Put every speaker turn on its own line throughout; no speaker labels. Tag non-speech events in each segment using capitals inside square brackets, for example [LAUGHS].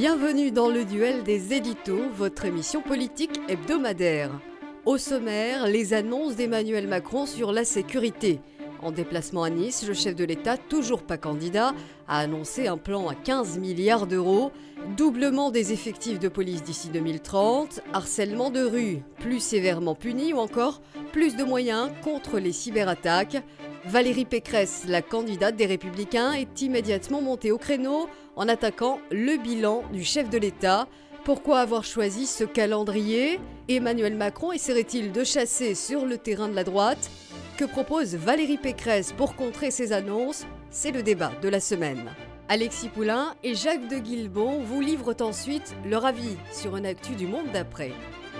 Bienvenue dans le duel des éditos, votre émission politique hebdomadaire. Au sommaire, les annonces d'Emmanuel Macron sur la sécurité. En déplacement à Nice, le chef de l'État, toujours pas candidat, a annoncé un plan à 15 milliards d'euros, doublement des effectifs de police d'ici 2030, harcèlement de rue plus sévèrement puni ou encore plus de moyens contre les cyberattaques. Valérie Pécresse, la candidate des Républicains, est immédiatement montée au créneau en attaquant le bilan du chef de l'État. Pourquoi avoir choisi ce calendrier? Emmanuel Macron essaierait-il de chasser sur le terrain de la droite? Que propose Valérie Pécresse pour contrer ces annonces? C'est le débat de la semaine. Alexis Poulain et Jacques de Guilbon vous livrent ensuite leur avis sur un actu du monde d'après.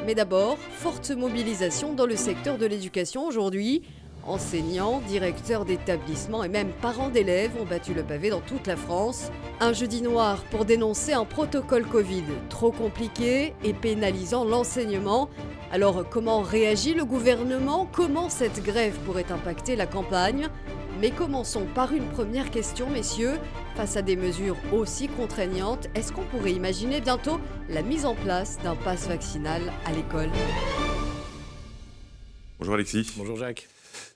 Mais d'abord, forte mobilisation dans le secteur de l'éducation aujourd'hui. Enseignants, directeurs d'établissements et même parents d'élèves ont battu le pavé dans toute la France. Un jeudi noir pour dénoncer un protocole Covid trop compliqué et pénalisant l'enseignement. Alors comment réagit le gouvernement? Comment cette grève pourrait impacter la campagne? Mais commençons par une première question, messieurs. Face à des mesures aussi contraignantes, est-ce qu'on pourrait imaginer bientôt la mise en place d'un pass vaccinal à l'école?
Bonjour Alexis.
Bonjour Jacques.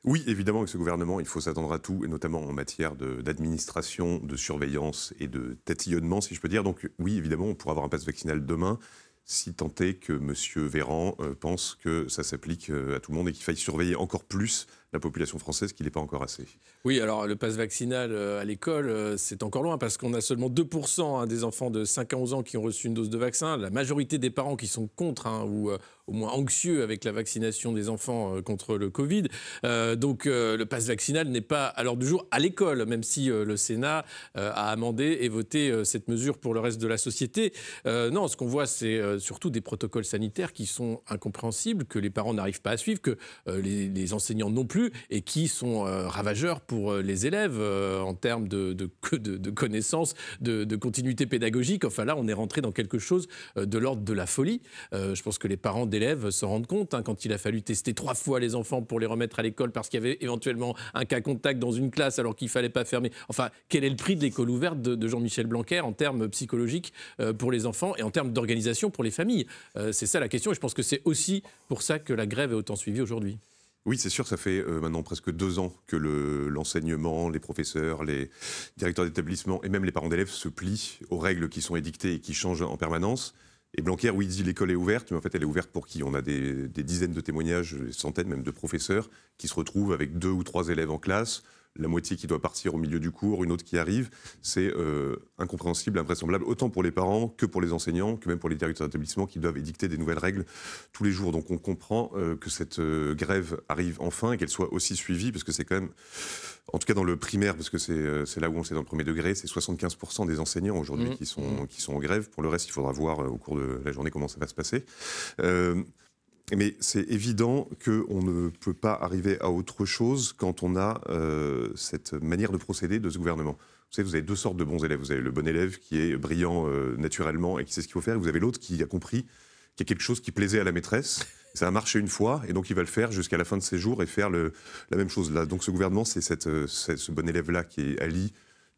Oui, évidemment, avec ce gouvernement, il faut s'attendre à tout, et notamment en matière d'administration, de, surveillance et de tatillonnement, si je peux dire. Donc oui, évidemment, on pourra avoir un pass vaccinal demain, si tant est que M. Véran euh, pense que ça s'applique euh, à tout le monde et qu'il faille surveiller encore plus la population française qui n'est pas encore assez.
Oui, alors le pass vaccinal euh, à l'école, c'est encore loin parce qu'on a seulement 2% hein, des enfants de 5 à 11 ans qui ont reçu une dose de vaccin. La majorité des parents qui sont contre hein, ou au moins anxieux avec la vaccination des enfants euh, contre le Covid. Euh, donc euh, le pass vaccinal n'est pas à l'ordre du jour à l'école, même si le Sénat a amendé et voté cette mesure pour le reste de la société. non, ce qu'on voit, c'est surtout des protocoles sanitaires qui sont incompréhensibles, que les parents n'arrivent pas à suivre, que les, enseignants non plus, et qui sont ravageurs pour les élèves en termes de, connaissances, de, continuité pédagogique. Enfin là, on est rentré dans quelque chose de l'ordre de la folie. je pense que les parents d'élèves se rendent compte hein, quand il a fallu tester trois fois les enfants pour les remettre à l'école parce qu'il y avait éventuellement un cas contact dans une classe alors qu'il fallait pas fermer. Enfin, quel est le prix de l'école ouverte de, Jean-Michel Blanquer en termes psychologiques euh, pour les enfants et en termes d'organisation pour les familles? Euh, C'est ça la question et je pense que c'est aussi pour ça que la grève est autant suivie aujourd'hui.
Oui, c'est sûr, ça fait euh, maintenant presque deux ans que l'enseignement, les professeurs, les directeurs d'établissement et même les parents d'élèves se plient aux règles qui sont édictées et qui changent en permanence. Et Blanquer, oui, dit l'école est ouverte, mais en fait, elle est ouverte pour qui? On a des, dizaines de témoignages, des centaines même de professeurs qui se retrouvent avec deux ou trois élèves en classe, la moitié qui doit partir au milieu du cours, une autre qui arrive. C'est euh, incompréhensible, invraisemblable, autant pour les parents que pour les enseignants, que même pour les directeurs d'établissement qui doivent édicter des nouvelles règles tous les jours. Donc on comprend euh, que cette euh, grève arrive enfin et qu'elle soit aussi suivie, parce que c'est quand même, en tout cas dans le primaire, parce que c'est là où on sait dans le premier degré, c'est 75% des enseignants aujourd'hui mmh. qui, sont, mmh. qui sont en grève. Pour le reste, il faudra voir au cours de la journée comment ça va se passer. Mais c'est évident qu'on ne peut pas arriver à autre chose quand on a euh, cette manière de procéder de ce gouvernement. Vous savez, vous avez deux sortes de bons élèves. Vous avez le bon élève qui est brillant euh, naturellement et qui sait ce qu'il faut faire. Vous avez l'autre qui a compris qu'il y a quelque chose qui plaisait à la maîtresse. Ça a marché une fois et donc il va le faire jusqu'à la fin de ses jours et faire la même chose là. Donc ce gouvernement, c'est euh, ce bon élève-là qui allie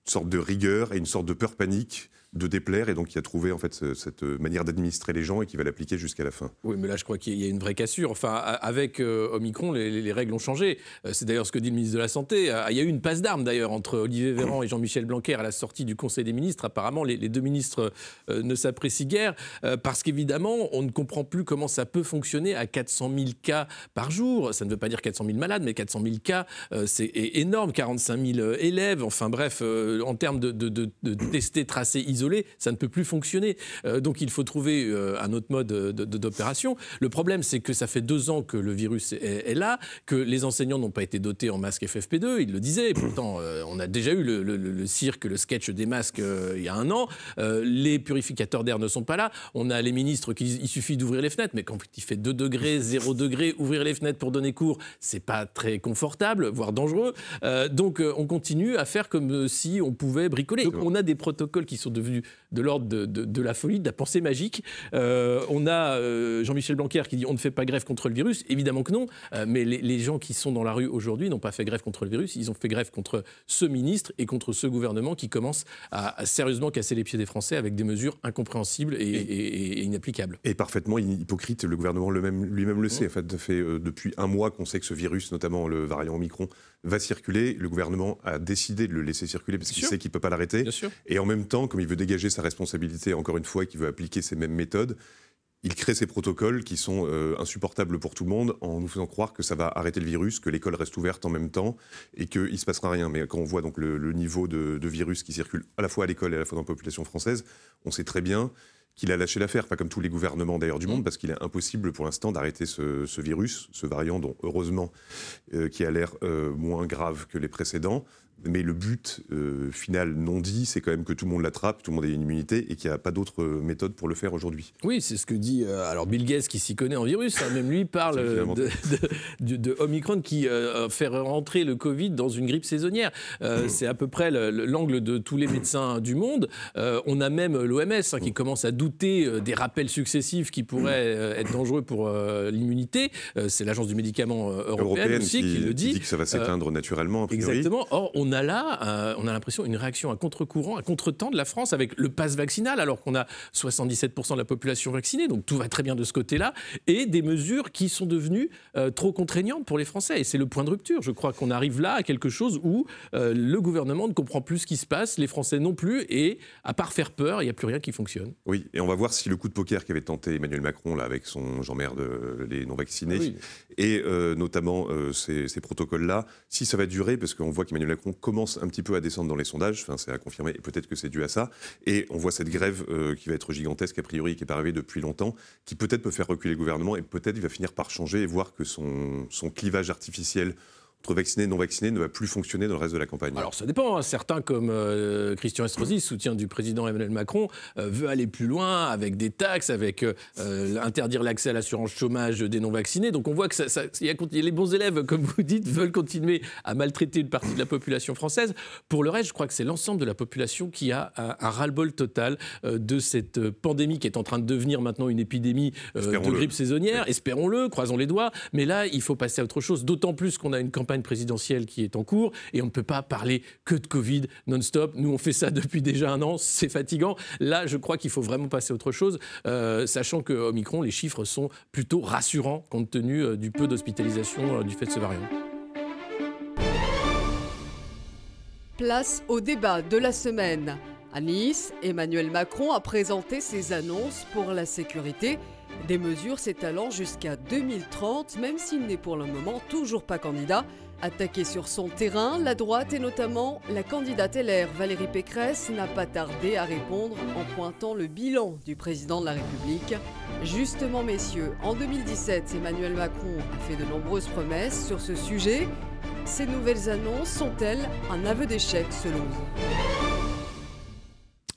une sorte de rigueur et une sorte de peur panique de déplaire et donc qui a trouvé en fait cette manière d'administrer les gens et qui va l'appliquer jusqu'à la fin.
Oui, mais là je crois qu'il y a une vraie cassure. Enfin, avec euh, Omicron, les, règles ont changé. Euh, c'est d'ailleurs ce que dit le ministre de la Santé. Euh, il y a eu une passe d'armes d'ailleurs entre Olivier Véran et Jean-Michel Blanquer à la sortie du Conseil des ministres. Apparemment, les, deux ministres ne s'apprécient guère parce qu'évidemment, on ne comprend plus comment ça peut fonctionner à 400 000 cas par jour. Ça ne veut pas dire 400 000 malades, mais 400 000 cas, c'est énorme. 45 000 élèves. Enfin bref, en termes de, de, de, de tester, tracer, isoler ça ne peut plus fonctionner. Euh, donc il faut trouver euh, un autre mode d'opération. Le problème, c'est que ça fait deux ans que le virus est, là, que les enseignants n'ont pas été dotés en masques FFP2, ils le disaient. pourtant, euh, on a déjà eu le, cirque, le sketch des masques il y a un an. les purificateurs d'air ne sont pas là. On a les ministres qui il suffit d'ouvrir les fenêtres, mais quand il fait 2 degrés, 0 degrés, ouvrir les fenêtres pour donner cours, c'est pas très confortable, voire dangereux. donc on continue à faire comme si on pouvait bricoler. Donc on a des protocoles qui sont devenus du, de l'ordre de, la folie, de la pensée magique. on a Jean-Michel Blanquer qui dit on ne fait pas grève contre le virus. Évidemment que non, mais les, gens qui sont dans la rue aujourd'hui n'ont pas fait grève contre le virus, ils ont fait grève contre ce ministre et contre ce gouvernement qui commence à, sérieusement casser les pieds des Français avec des mesures incompréhensibles et, inapplicables.
Et parfaitement hypocrite, le gouvernement lui-même le sait. En fait, ça fait depuis un mois qu'on sait que ce virus, notamment le variant Omicron, va circuler. Le gouvernement a décidé de le laisser circuler parce qu'il sait qu'il ne peut pas l'arrêter. Et en même temps, comme il veut dégager sa responsabilité, encore une fois, et qu'il veut appliquer ces mêmes méthodes, il crée ces protocoles qui sont euh, insupportables pour tout le monde en nous faisant croire que ça va arrêter le virus, que l'école reste ouverte en même temps et qu'il ne se passera rien. Mais quand on voit donc le, niveau de, virus qui circule à la fois à l'école et à la fois dans la population française, on sait très bien qu'il a lâché l'affaire, pas comme tous les gouvernements d'ailleurs du monde, parce qu'il est impossible pour l'instant d'arrêter ce, virus, ce variant dont heureusement euh, qui a l'air euh, moins grave que les précédents. Mais le but euh, final non dit, c'est quand même que tout le monde l'attrape, tout le monde ait une immunité et qu'il n'y a pas d'autre euh, méthode pour le faire aujourd'hui.
Oui, c'est ce que dit euh, alors Bill Gates qui s'y connaît en virus, hein, même lui [LAUGHS] parle de, Omicron qui fait rentrer le Covid dans une grippe saisonnière. c'est à peu près l'angle de tous les médecins du monde. on a même l'OMS hein, qui commence à douter des rappels successifs qui pourraient être dangereux pour l'immunité. c'est l'agence du médicament européenne, aussi qui, le dit.
Qui dit que ça va s'éteindre naturellement.
Exactement. Or, on a là, euh, on a l'impression, une réaction à contre-courant, à contre-temps de la France avec le pass vaccinal, alors qu'on a 77% de la population vaccinée, donc tout va très bien de ce côté-là, et des mesures qui sont devenues euh, trop contraignantes pour les Français. Et c'est le point de rupture. Je crois qu'on arrive là à quelque chose où euh, le gouvernement ne comprend plus ce qui se passe, les Français non plus, et à part faire peur, il n'y a plus rien qui fonctionne.
Oui, et on va voir si le coup de poker qu'avait tenté Emmanuel Macron là, avec son Jean-Mère de les non-vaccinés, et notamment ces, ces protocoles-là, si ça va durer, parce qu'on voit qu'Emmanuel Macron commence un petit peu à descendre dans les sondages, c'est à confirmer, et peut-être que c'est dû à ça. Et on voit cette grève euh, qui va être gigantesque, a priori, qui pas arrivée depuis longtemps, qui peut-être peut faire reculer le gouvernement, et peut-être il va finir par changer et voir que son clivage artificiel entre vaccinés et non vaccinés ne va plus fonctionner dans le reste de la campagne
Alors ça dépend. Hein. Certains, comme euh, Christian Estrosi, soutien du président Emmanuel Macron, euh, veut aller plus loin avec des taxes, avec euh, interdire l'accès à l'assurance chômage des non vaccinés. Donc on voit que ça, y a, les bons élèves, comme vous dites, veulent continuer à maltraiter une partie de la population française. Pour le reste, je crois que c'est l'ensemble de la population qui a un, ras-le-bol total de cette pandémie qui est en train de devenir maintenant une épidémie de grippe saisonnière. Espérons-le, croisons les doigts. Mais là, il faut passer à autre chose. D'autant plus qu'on a une campagne présidentielle qui est en cours et on ne peut pas parler que de Covid non-stop. Nous, on fait ça depuis déjà un an, c'est fatigant. Là, je crois qu'il faut vraiment passer à autre chose, euh, sachant que Omicron, les chiffres sont plutôt rassurants compte tenu euh, du peu d'hospitalisation euh, du fait de ce variant.
Place au débat de la semaine. À Nice, Emmanuel Macron a présenté ses annonces pour la sécurité des mesures s'étalant jusqu'à 2030, même s'il n'est pour le moment toujours pas candidat. Attaqué sur son terrain, la droite et notamment la candidate LR Valérie Pécresse n'a pas tardé à répondre en pointant le bilan du président de la République. Justement, messieurs, en 2017, Emmanuel Macron a fait de nombreuses promesses sur ce sujet. Ces nouvelles annonces sont-elles un aveu d'échec selon vous?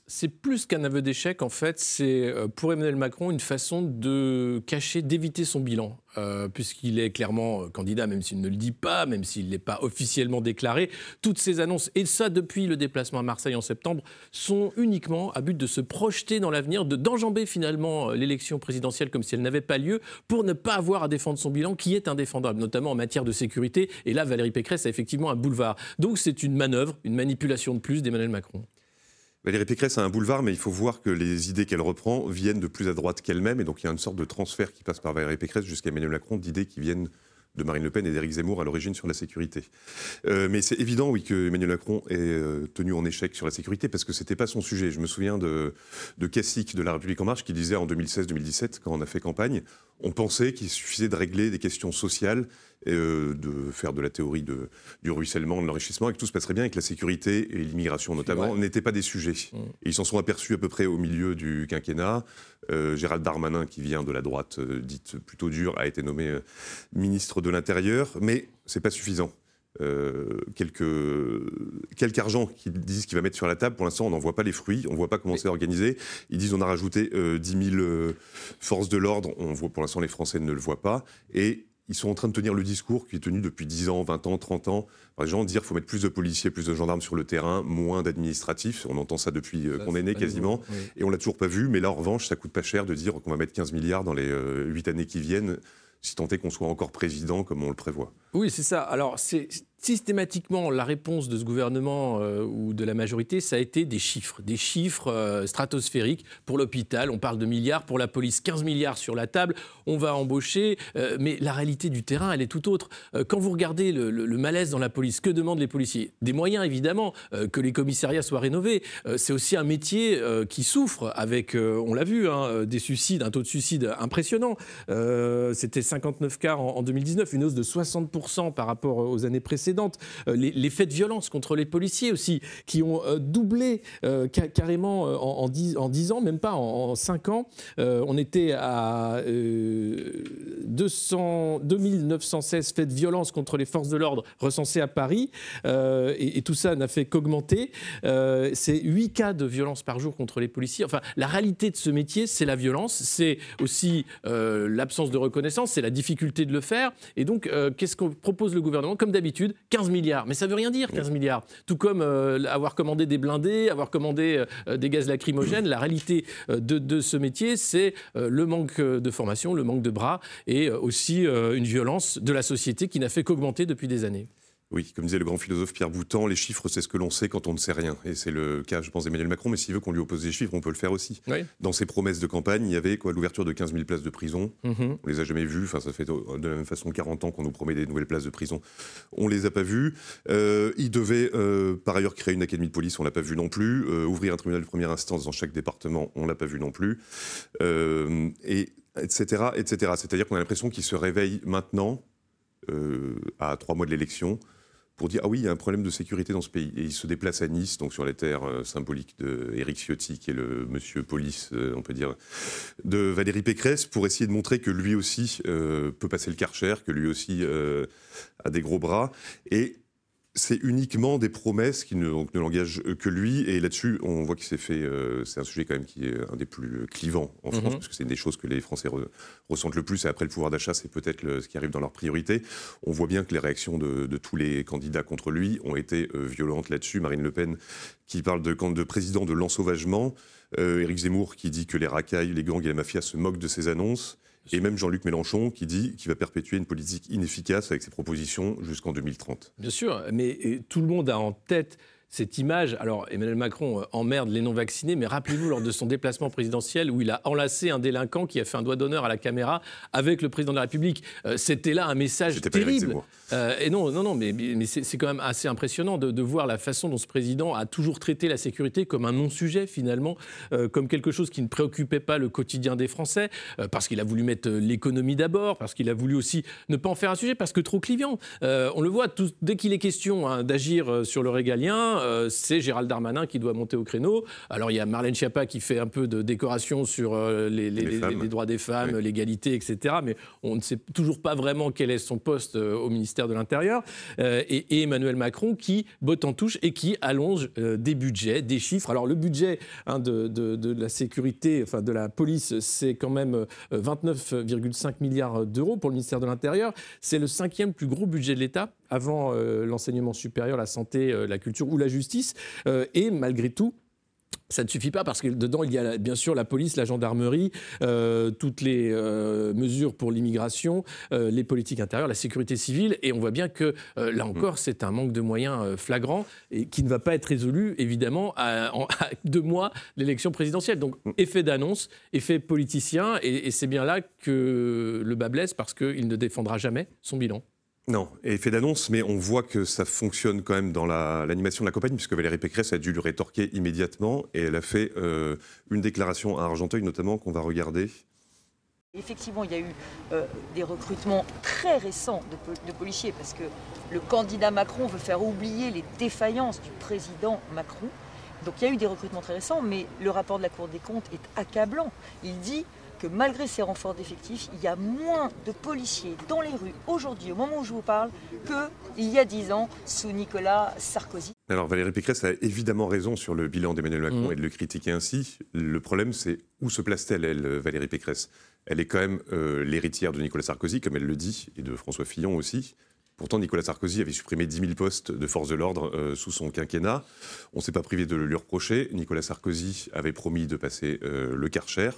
C'est plus qu'un aveu d'échec, en fait, c'est euh, pour Emmanuel Macron une façon de cacher, d'éviter son bilan, euh, puisqu'il est clairement euh, candidat, même s'il ne le dit pas, même s'il n'est pas officiellement déclaré. Toutes ces annonces, et ça depuis le déplacement à Marseille en septembre, sont uniquement à but de se projeter dans l'avenir, de d'enjamber finalement l'élection présidentielle comme si elle n'avait pas lieu, pour ne pas avoir à défendre son bilan, qui est indéfendable, notamment en matière de sécurité. Et là, Valérie Pécresse a effectivement un boulevard. Donc c'est une manœuvre, une manipulation de plus d'Emmanuel Macron.
Valérie Pécresse a un boulevard, mais il faut voir que les idées qu'elle reprend viennent de plus à droite qu'elle-même, et donc il y a une sorte de transfert qui passe par Valérie Pécresse jusqu'à Emmanuel Macron d'idées qui viennent de Marine Le Pen et d'Éric Zemmour à l'origine sur la sécurité. Euh, mais c'est évident, oui, que Emmanuel Macron est euh, tenu en échec sur la sécurité parce que c'était pas son sujet. Je me souviens de, de Cassic de La République En Marche qui disait en 2016-2017, quand on a fait campagne, on pensait qu'il suffisait de régler des questions sociales euh, de faire de la théorie de, du ruissellement, de l'enrichissement, et que tout se passerait bien, et que la sécurité et l'immigration notamment n'étaient pas des sujets. Mm. Et ils s'en sont aperçus à peu près au milieu du quinquennat. Euh, Gérald Darmanin, qui vient de la droite euh, dite plutôt dure, a été nommé ministre de l'Intérieur, mais c'est pas suffisant. Quelques, quelques argent qu'ils disent qu'il va mettre sur la table. Pour l'instant, on n'en voit pas les fruits, on ne voit pas comment c'est organisé. Ils disent on a rajouté 10 000 forces de l'ordre, on voit pour l'instant les Français ne le voient pas. Et ils sont en train de tenir le discours qui est tenu depuis 10 ans, 20 ans, 30 ans, par les gens, dire qu'il faut mettre plus de policiers, plus de gendarmes sur le terrain, moins d'administratifs. On entend ça depuis euh, qu'on est né quasiment, et on l'a toujours pas vu. Mais là, en revanche, ça coûte pas cher de dire qu'on va mettre 15 milliards dans les 8 années qui viennent, si tant est qu'on soit encore président comme on le prévoit.
Oui, c'est ça. Alors, c'est systématiquement, la réponse de ce gouvernement euh, ou de la majorité, ça a été des chiffres, des chiffres euh, stratosphériques pour l'hôpital. On parle de milliards, pour la police, 15 milliards sur la table. On va embaucher, euh, mais la réalité du terrain, elle est tout autre. quand vous regardez le, malaise dans la police, que demandent les policiers? Des moyens, évidemment, que les commissariats soient rénovés. c'est aussi un métier qui souffre avec, on l'a vu, hein, des suicides, un taux de suicide impressionnant. C'était 59 cas en, en 2019, une hausse de 60 par rapport aux années précédentes. Euh, les, faits de violence contre les policiers aussi, qui ont euh, doublé euh, carrément en, 10, ans, même pas en, 5 ans. on était à 200, 2916 faits de violence contre les forces de l'ordre recensés à Paris. Et, tout ça n'a fait qu'augmenter. c'est 8 cas de violence par jour contre les policiers. Enfin, la réalité de ce métier, c'est la violence, c'est aussi l'absence de reconnaissance, c'est la difficulté de le faire. Et donc, qu'est-ce qu'on propose le gouvernement, comme d'habitude, 15 milliards. Mais ça veut rien dire, 15 milliards. Tout comme euh, avoir commandé des blindés, avoir commandé euh, des gaz lacrymogènes. La réalité euh, de, de, ce métier, c'est le manque de formation, le manque de bras et aussi une violence de la société qui n'a fait qu'augmenter depuis des années.
Oui, comme disait le grand philosophe Pierre Boutan, les chiffres, c'est ce que l'on sait quand on ne sait rien. Et c'est le cas, je pense, d'Emmanuel Macron, mais s'il veut qu'on lui oppose des chiffres, on peut le faire aussi. Dans ses promesses de campagne, il y avait quoi l'ouverture de 15 000 places de prison. Mm-hmm. On les a jamais vues. Enfin, ça fait de la même façon 40 ans qu'on nous promet des nouvelles places de prison. On les a pas vues. Euh, il devait, euh, par ailleurs, créer une académie de police. On l'a pas vu non plus. Euh, ouvrir un tribunal de première instance dans chaque département. On l'a pas vu non plus. et etc. etc. C'est-à-dire qu'on a l'impression qu'il se réveille maintenant, à trois mois de l'élection pour dire ah oui, il y a un problème de sécurité dans ce pays. Et il se déplace à Nice, donc sur les terres euh, symboliques de Éric Ciotti, qui est le monsieur police, euh, on peut dire, de Valérie Pécresse, pour essayer de montrer que lui aussi euh, peut passer le karcher, que lui aussi a des gros bras. Et c'est uniquement des promesses qui ne, ne l'engagent que lui. Et là-dessus, on voit qu'il s'est fait. Euh, c'est un sujet quand même qui est un des plus clivants en France, mhm. parce que c'est une des choses que les Français ressentent le plus. Et après le pouvoir d'achat, c'est peut-être ce qui arrive dans leur priorité. On voit bien que les réactions de, tous les candidats contre lui ont été euh, violentes là-dessus. Marine Le Pen qui parle de, de président de l'ensauvagement. Euh, Éric Zemmour qui dit que les racailles, les gangs et la mafia se moquent de ses annonces. Et même Jean-Luc Mélenchon qui dit qu'il va perpétuer une politique inefficace avec ses propositions jusqu'en 2030.
Bien sûr, mais tout le monde a en tête cette image. Alors, Emmanuel Macron euh, emmerde les non-vaccinés, mais rappelez-vous lors de son déplacement présidentiel où il a enlacé un délinquant qui a fait un doigt d'honneur à la caméra avec le président de la République. Euh, c'était là un message terrible. Euh, et non, non, non, mais, mais c'est quand même assez impressionnant de, voir la façon dont ce président a toujours traité la sécurité comme un non-sujet finalement, comme quelque chose qui ne préoccupait pas le quotidien des Français, parce qu'il a voulu mettre l'économie d'abord, parce qu'il a voulu aussi ne pas en faire un sujet, parce que trop clivant. on le voit, tout, dès qu'il est question hein, d'agir sur le régalien, euh, c'est Gérald Darmanin qui doit monter au créneau. Alors il y a Marlène Schiappa qui fait un peu de décoration sur euh, les, droits des femmes, l'égalité, etc. Mais on ne sait toujours pas vraiment quel est son poste euh, au ministère de l'Intérieur. Et, Emmanuel Macron qui botte en touche et qui allonge des budgets, des chiffres. Alors le budget hein, de, de, la sécurité, enfin de la police, c'est quand même 29,5 milliards d'euros pour le ministère de l'Intérieur. C'est le cinquième plus gros budget de l'État avant l'enseignement supérieur, la santé, la culture ou la justice. Euh, et malgré tout, ça ne suffit pas parce que dedans, il y a bien sûr la police, la gendarmerie, euh, toutes les euh, mesures pour l'immigration, les politiques intérieures, la sécurité civile. Et on voit bien que là mm. encore, c'est un manque de moyens flagrant et qui ne va pas être résolu, évidemment, à, deux mois l'élection présidentielle. Donc, mm. effet d'annonce, effet politicien. Et, et c'est bien là que le bas blesse parce qu'il ne défendra jamais son bilan.
Non, effet d'annonce, mais on voit que ça fonctionne quand même dans l'animation de la campagne, puisque Valérie Pécresse a dû lui rétorquer immédiatement, et elle a fait euh, une déclaration à Argenteuil notamment qu'on va regarder.
Effectivement, il y a eu euh, des recrutements très récents de, policiers, parce que le candidat Macron veut faire oublier les défaillances du président Macron. Donc il y a eu des recrutements très récents, mais le rapport de la Cour des comptes est accablant. Il dit que malgré ces renforts d'effectifs, il y a moins de policiers dans les rues aujourd'hui, au moment où je vous parle, qu'il y a dix ans sous Nicolas Sarkozy.
alors Valérie Pécresse a évidemment raison sur le bilan d'Emmanuel Macron
Mm.
et de le critiquer ainsi. Le problème, c'est où se place-t-elle, elle, Valérie Pécresse? Elle est quand même euh, l'héritière de Nicolas Sarkozy, comme elle le dit, et de François Fillon aussi. Pourtant, Nicolas Sarkozy avait supprimé 10 000 postes de force de l'ordre euh, sous son quinquennat. On ne s'est pas privé de le lui reprocher. Nicolas Sarkozy avait promis de passer euh, le Karcher.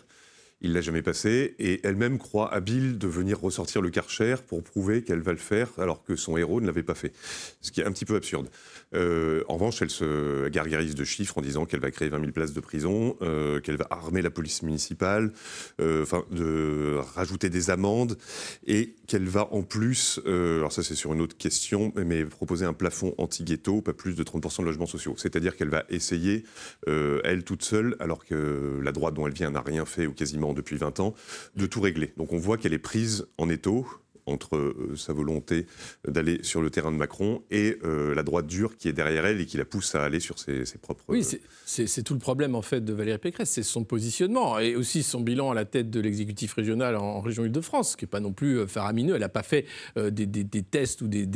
Il l'a jamais passé et elle-même croit habile de venir ressortir le Karcher pour prouver qu'elle va le faire alors que son héros ne l'avait pas fait. Ce qui est un petit peu absurde. Euh, en revanche, elle se gargarise de chiffres en disant qu'elle va créer 20 000 places de prison, euh, qu'elle va armer la police municipale, euh, de rajouter des amendes et qu'elle va en plus, alors ça c'est sur une autre question, mais proposer un plafond anti-ghetto, pas plus de 30% de logements sociaux. C'est-à-dire qu'elle va essayer, elle toute seule, alors que la droite dont elle vient n'a rien fait ou quasiment depuis 20 ans, de tout régler. Donc on voit qu'elle est prise en étau entre euh, sa volonté d'aller sur le terrain de Macron et euh, la droite dure qui est derrière elle et qui la pousse à aller sur ses, propres...
Oui, c'est- tout le problème en fait de Valérie Pécresse, c'est son positionnement et aussi son bilan à la tête de l'exécutif régional en, région Île-de-France, qui n'est pas non plus euh, faramineux. Elle n'a pas fait des, tests ou des,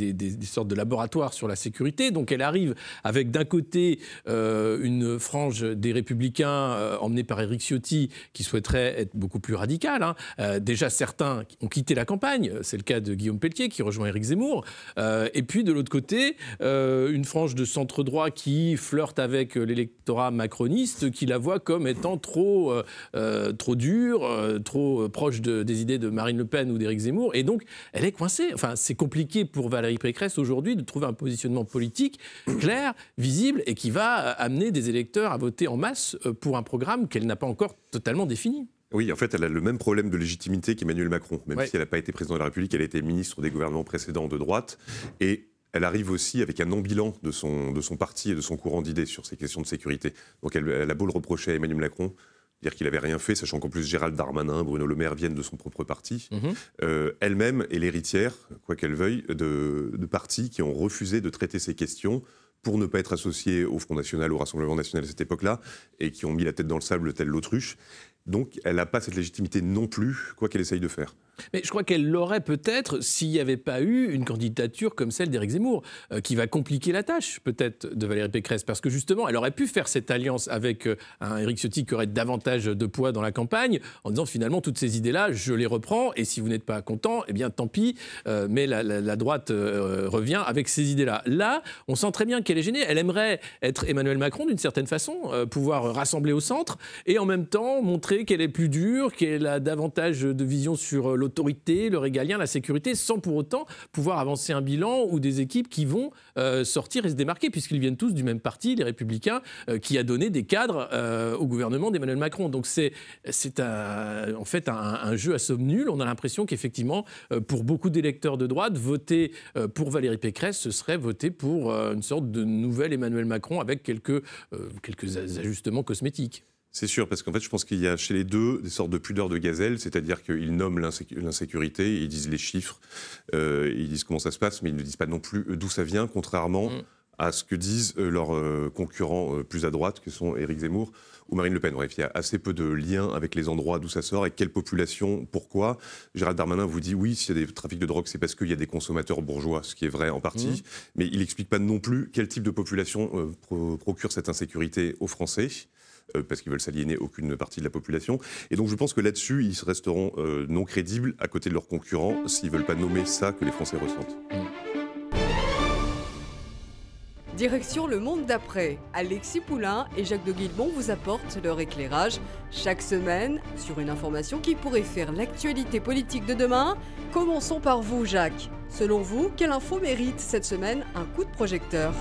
sortes de laboratoires sur la sécurité. Donc elle arrive avec d'un côté une frange des Républicains euh, emmenée par Éric Ciotti, qui souhaiterait être beaucoup plus radicale. hein. Déjà certains ont quitté la campagne, c'est le cas de Guillaume Pelletier qui rejoint Éric Zemmour. Euh, et puis de l'autre côté, euh, une frange de centre droit qui flirte avec l'électorat macroniste, qui la voit comme étant trop, euh, trop dure, trop proche de- des idées de Marine Le Pen ou d'Éric Zemmour. Et donc, elle est coincée. Enfin, c'est compliqué pour Valérie Pécresse aujourd'hui de trouver un positionnement politique clair, visible et qui va amener des électeurs à voter en masse pour un programme qu'elle n'a pas encore totalement défini.
Oui, en fait, elle a le même problème de légitimité qu'Emmanuel Macron. Même
Ouais.
si elle n'a pas été président de la République, elle a été ministre des gouvernements précédents de droite. Et elle arrive aussi avec un non-bilan de son, de son parti et de son courant d'idées sur ces questions de sécurité. Donc elle, elle a beau le reprocher à Emmanuel Macron, dire qu'il n'avait rien fait, sachant qu'en plus Gérald Darmanin, Bruno Le Maire viennent de son propre parti.
Mhm.
Euh, Elle-même est l'héritière, quoi qu'elle veuille, de, de partis qui ont refusé de traiter ces questions pour ne pas être associés au Front National, au Rassemblement National à cette époque-là, et qui ont mis la tête dans le sable telle l'autruche. Donc elle n'a pas cette légitimité non plus, quoi qu'elle essaye de faire.
Mais je crois qu'elle l'aurait peut-être s'il n'y avait pas eu une candidature comme celle d'Éric Zemmour, euh, qui va compliquer la tâche peut-être de Valérie Pécresse, parce que justement, elle aurait pu faire cette alliance avec euh, un Éric Ciotti qui aurait davantage de poids dans la campagne, en disant finalement toutes ces idées-là, je les reprends, et si vous n'êtes pas content, eh bien tant pis, euh, mais la, la- droite revient avec ces idées-là. Là, on sent très bien qu'elle est gênée, elle aimerait être Emmanuel Macron d'une certaine façon, pouvoir rassembler au centre, et en même temps montrer qu'elle est plus dure, qu'elle a davantage de vision sur euh, l'autorité, le régalien, la sécurité, sans pour autant pouvoir avancer un bilan ou des équipes qui vont euh, sortir et se démarquer, puisqu'ils viennent tous du même parti, les Républicains, euh, qui a donné des cadres euh, au gouvernement d'Emmanuel Macron. Donc c'est en fait un, jeu à somme nulle. On a l'impression qu'effectivement, pour beaucoup d'électeurs de droite, voter pour Valérie Pécresse, ce serait voter pour une sorte de nouvel Emmanuel Macron avec quelques, quelques ajustements cosmétiques.
C'est sûr, parce qu'en fait, je pense qu'il y a chez les deux des sortes de pudeur de gazelle, c'est-à-dire qu'ils nomment l'insécu- l'insécurité, ils disent les chiffres, euh, ils disent comment ça se passe, mais ils ne disent pas non plus euh, d'où ça vient, contrairement
Mm.
à ce que disent euh, leurs concurrents plus à droite, que sont Éric Zemmour ou Marine Le Pen. Bref, il y a assez peu de liens avec les endroits d'où ça sort, avec quelle population, pourquoi. Gérald Darmanin vous dit oui, s'il y a des trafics de drogue, c'est parce qu'il y a des consommateurs bourgeois, ce qui est vrai en partie,
Mhm.
mais il n'explique pas non plus quel type de population euh, pro- procure cette insécurité aux Français parce qu'ils veulent s'aliéner aucune partie de la population. Et donc je pense que là-dessus, ils resteront euh, non crédibles à côté de leurs concurrents s'ils ne veulent pas nommer ça que les Français ressentent.
Direction le monde d'après. Alexis Poulain et Jacques de Guilbon vous apportent leur éclairage chaque semaine sur une information qui pourrait faire l'actualité politique de demain. Commençons par vous, Jacques. Selon vous, quelle info mérite cette semaine un coup de projecteur?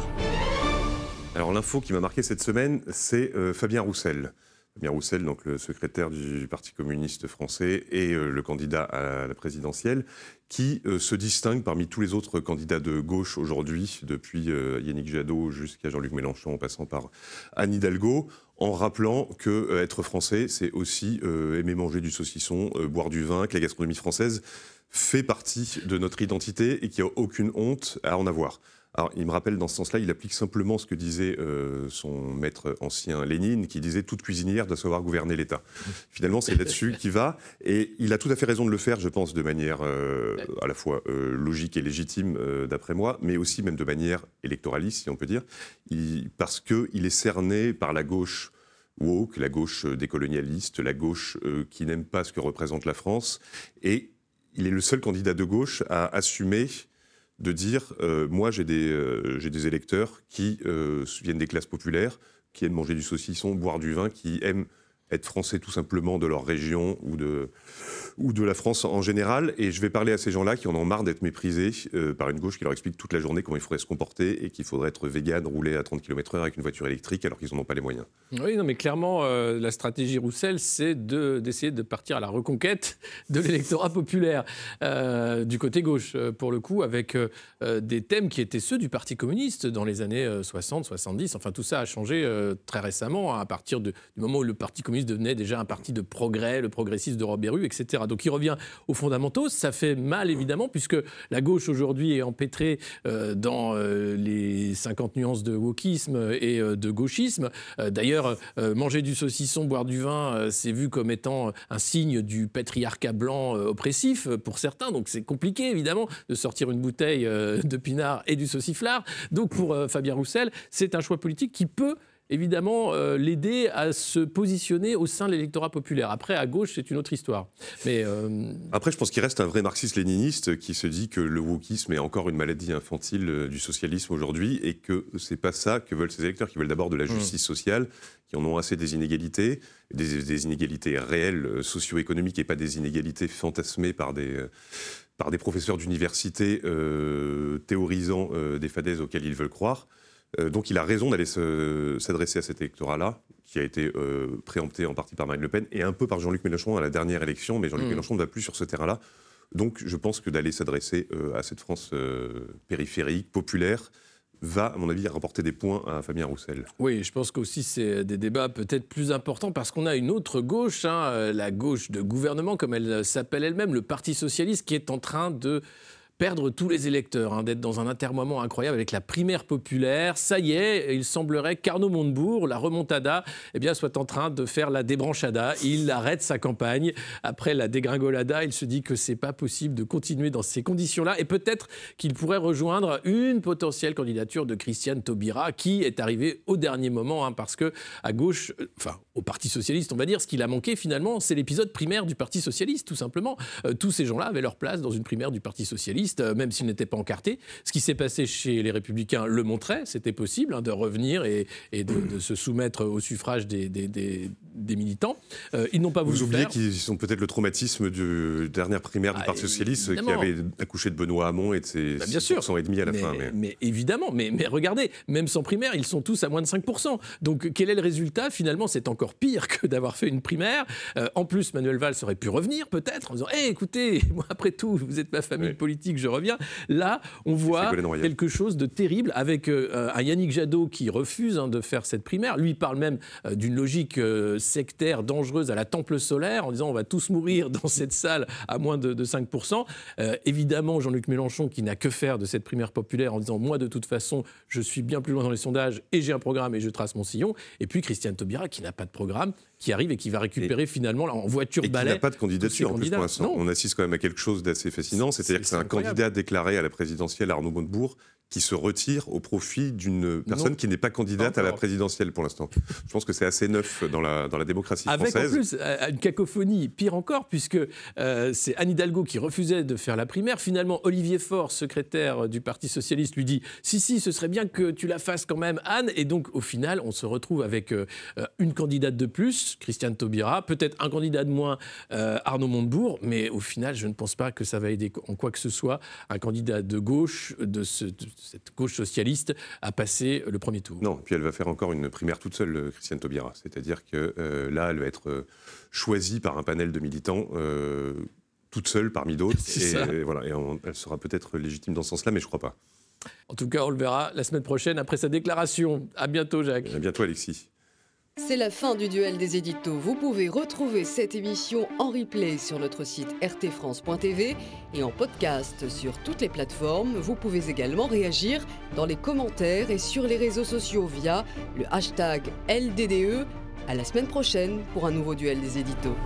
Alors l'info qui m'a marqué cette semaine, c'est euh, Fabien Roussel. Fabien Roussel, donc le secrétaire du Parti communiste français et euh, le candidat à la présidentielle, qui euh, se distingue parmi tous les autres candidats de gauche aujourd'hui, depuis Yannick Jadot jusqu'à Jean-Luc Mélenchon, en passant par Anne Hidalgo, en rappelant que être français, c'est aussi aimer manger du saucisson, boire du vin, que la gastronomie française fait partie de notre identité et qu'il n'y a aucune honte à en avoir. Alors, il me rappelle dans ce sens-là, il applique simplement ce que disait euh, son maître ancien Lénine, qui disait toute cuisinière doit savoir gouverner l'État. [LAUGHS] Finalement, c'est là-dessus qu'il va, et il a tout à fait raison de le faire, je pense, de manière euh, à la fois euh, logique et légitime, d'après moi, mais aussi même de manière électoraliste, si on peut dire, il, parce qu'il est cerné par la gauche woke, la gauche décolonialiste, la gauche qui n'aime pas ce que représente la France, et il est le seul candidat de gauche à assumer de dire euh, moi j'ai des, euh, des électeurs qui euh, viennent des classes populaires, qui aiment manger du saucisson, boire du vin, qui aiment être français tout simplement de leur région ou de, ou de la France en général. Et je vais parler à ces gens-là qui en ont marre d'être méprisés euh, par une gauche qui leur explique toute la journée comment il faudrait se comporter et qu'il faudrait être vegan, rouler à 30 km/h avec une voiture électrique alors qu'ils n'en ont pas les moyens.
Oui, non, mais clairement, euh, la stratégie Roussel, c'est d'essayer de, partir à la reconquête de l'électorat populaire euh, du côté gauche, pour le coup, avec des thèmes qui étaient ceux du Parti communiste dans les années 60, 70. Enfin, tout ça a changé très récemment, hein, à partir du moment où le Parti communiste devenait déjà un parti de progrès, le progressiste de Robert etc. Donc il revient aux fondamentaux. Ça fait mal évidemment puisque la gauche aujourd'hui est empêtrée euh, dans euh, les 50 nuances de wokisme et euh, de gauchisme. D'ailleurs, manger du saucisson, boire du vin, c'est vu comme étant un signe du patriarcat blanc oppressif pour certains. Donc c'est compliqué évidemment de sortir une bouteille de pinard et du sauciflard. Donc pour Fabien Roussel, c'est un choix politique qui peut évidemment euh, l'aider à se positionner au sein de l'électorat populaire. Après, à gauche, c'est une autre histoire. Mais
euh, Après, je pense qu'il reste un vrai marxiste-léniniste qui se dit que le wokisme est encore une maladie infantile euh, du socialisme aujourd'hui et que c'est pas ça que veulent ces électeurs, qui veulent d'abord de la mmh. justice sociale, qui en ont assez des inégalités, des, inégalités réelles socio-économiques et pas des inégalités fantasmées par des par des professeurs d'université théorisant des fadaises auxquelles ils veulent croire. Euh, donc il a raison d'aller s'adresser à cet électorat-là, qui a été euh, préempté en partie par Marine Le Pen et un peu par Jean-Luc Mélenchon à la dernière élection, mais Jean-Luc mm. Mélenchon ne va plus sur ce terrain-là. Donc je pense que d'aller s'adresser euh, à cette France périphérique, populaire, va, à mon avis, rapporter des points à Fabien Roussel.
Oui, je pense qu'aussi c'est des débats peut-être plus importants parce qu'on a une autre gauche, hein, la gauche de gouvernement, comme elle s'appelle elle-même, le Parti socialiste, qui est en train de perdre tous les électeurs, hein, d'être dans un intermoiement incroyable avec la primaire populaire. Ça y est, il semblerait qu'Arnaud Montebourg, la remontada, eh bien, soit en train de faire la débranchada. Il arrête sa campagne. Après la dégringolada, il se dit que c'est pas possible de continuer dans ces conditions-là et peut-être qu'il pourrait rejoindre une potentielle candidature de Christiane Taubira qui est arrivée au dernier moment hein, parce que à gauche, euh, enfin au Parti socialiste, on va dire, ce qu'il a manqué finalement, c'est l'épisode primaire du Parti socialiste, tout simplement. Euh, tous ces gens-là avaient leur place dans une primaire du Parti socialiste euh, même s'il n'était pas encarté. Ce qui s'est passé chez les Républicains le montrait, c'était possible hein, de revenir et, de, se soumettre au suffrage des, des, militants. Euh, ils n'ont pas voulu
Vous oubliez qu'ils ont peut-être le traumatisme du dernière primaire du ah, Parti Socialiste qui avait accouché de Benoît Hamon et de ses bah, bien sûr. et demi à la fin.
Mais... évidemment, mais, mais regardez, même sans primaire, ils sont tous à moins de 5%. Donc quel est le résultat Finalement, c'est encore pire que d'avoir fait une primaire. Euh, en plus, Manuel Valls aurait pu revenir peut-être en disant hey, écoutez, [LAUGHS] moi après tout, vous êtes ma famille politique je reviens. Là, on voit quelque chose de terrible avec euh, un Yannick Jadot qui refuse hein, de faire cette primaire. Lui parle même euh, d'une logique euh, sectaire dangereuse à la temple solaire en disant on va tous mourir dans cette salle à moins de, 5%. évidemment, Jean-Luc Mélenchon qui n'a que faire de cette primaire populaire en disant moi de toute façon je suis bien plus loin dans les sondages et j'ai un programme et je trace mon sillon. Et puis Christiane Taubira qui n'a pas de programme qui arrive et qui va récupérer finalement en voiture balai.
Il n'a pas de candidature en plus pour l'instant. On assiste quand même à quelque chose d'assez fascinant, c'est-à-dire que c'est un candidat déclaré à la présidentielle, Arnaud Montebourg, qui se retire au profit d'une personne qui n'est pas candidate à la présidentielle pour l'instant. Je pense que c'est assez neuf dans la, dans la démocratie française.
Avec en plus une cacophonie, pire encore, puisque euh, c'est Anne Hidalgo qui refusait de faire la primaire. Finalement, Olivier Faure, secrétaire du Parti Socialiste, lui dit Si, si, ce serait bien que tu la fasses quand même, Anne. Et donc, au final, on se retrouve avec euh, une candidate de plus, Christiane Taubira, peut-être un candidat de moins, euh, Arnaud Montebourg. Mais au final, je ne pense pas que ça va aider en quoi que ce soit un candidat de gauche de ce cette gauche socialiste a passé le premier tour.
Non, puis elle va faire encore une primaire toute seule, euh, Christiane Taubira. C'est-à-dire que euh, là, elle va être euh, choisie par un panel de militants. toute seule parmi d'autres. [LAUGHS] Et, voilà, et elle sera peut-être légitime dans ce sens-là, mais je ne crois pas.
En tout cas, on le verra la semaine prochaine après sa déclaration. À bientôt, Jacques.
À bientôt, Alexis.
C'est la fin du duel des éditos. Vous pouvez retrouver cette émission en replay sur notre site rtfrance.tv et en podcast sur toutes les plateformes. Vous pouvez également réagir dans les commentaires et sur les réseaux sociaux via le hashtag LDDE. À la semaine prochaine pour un nouveau duel des éditos.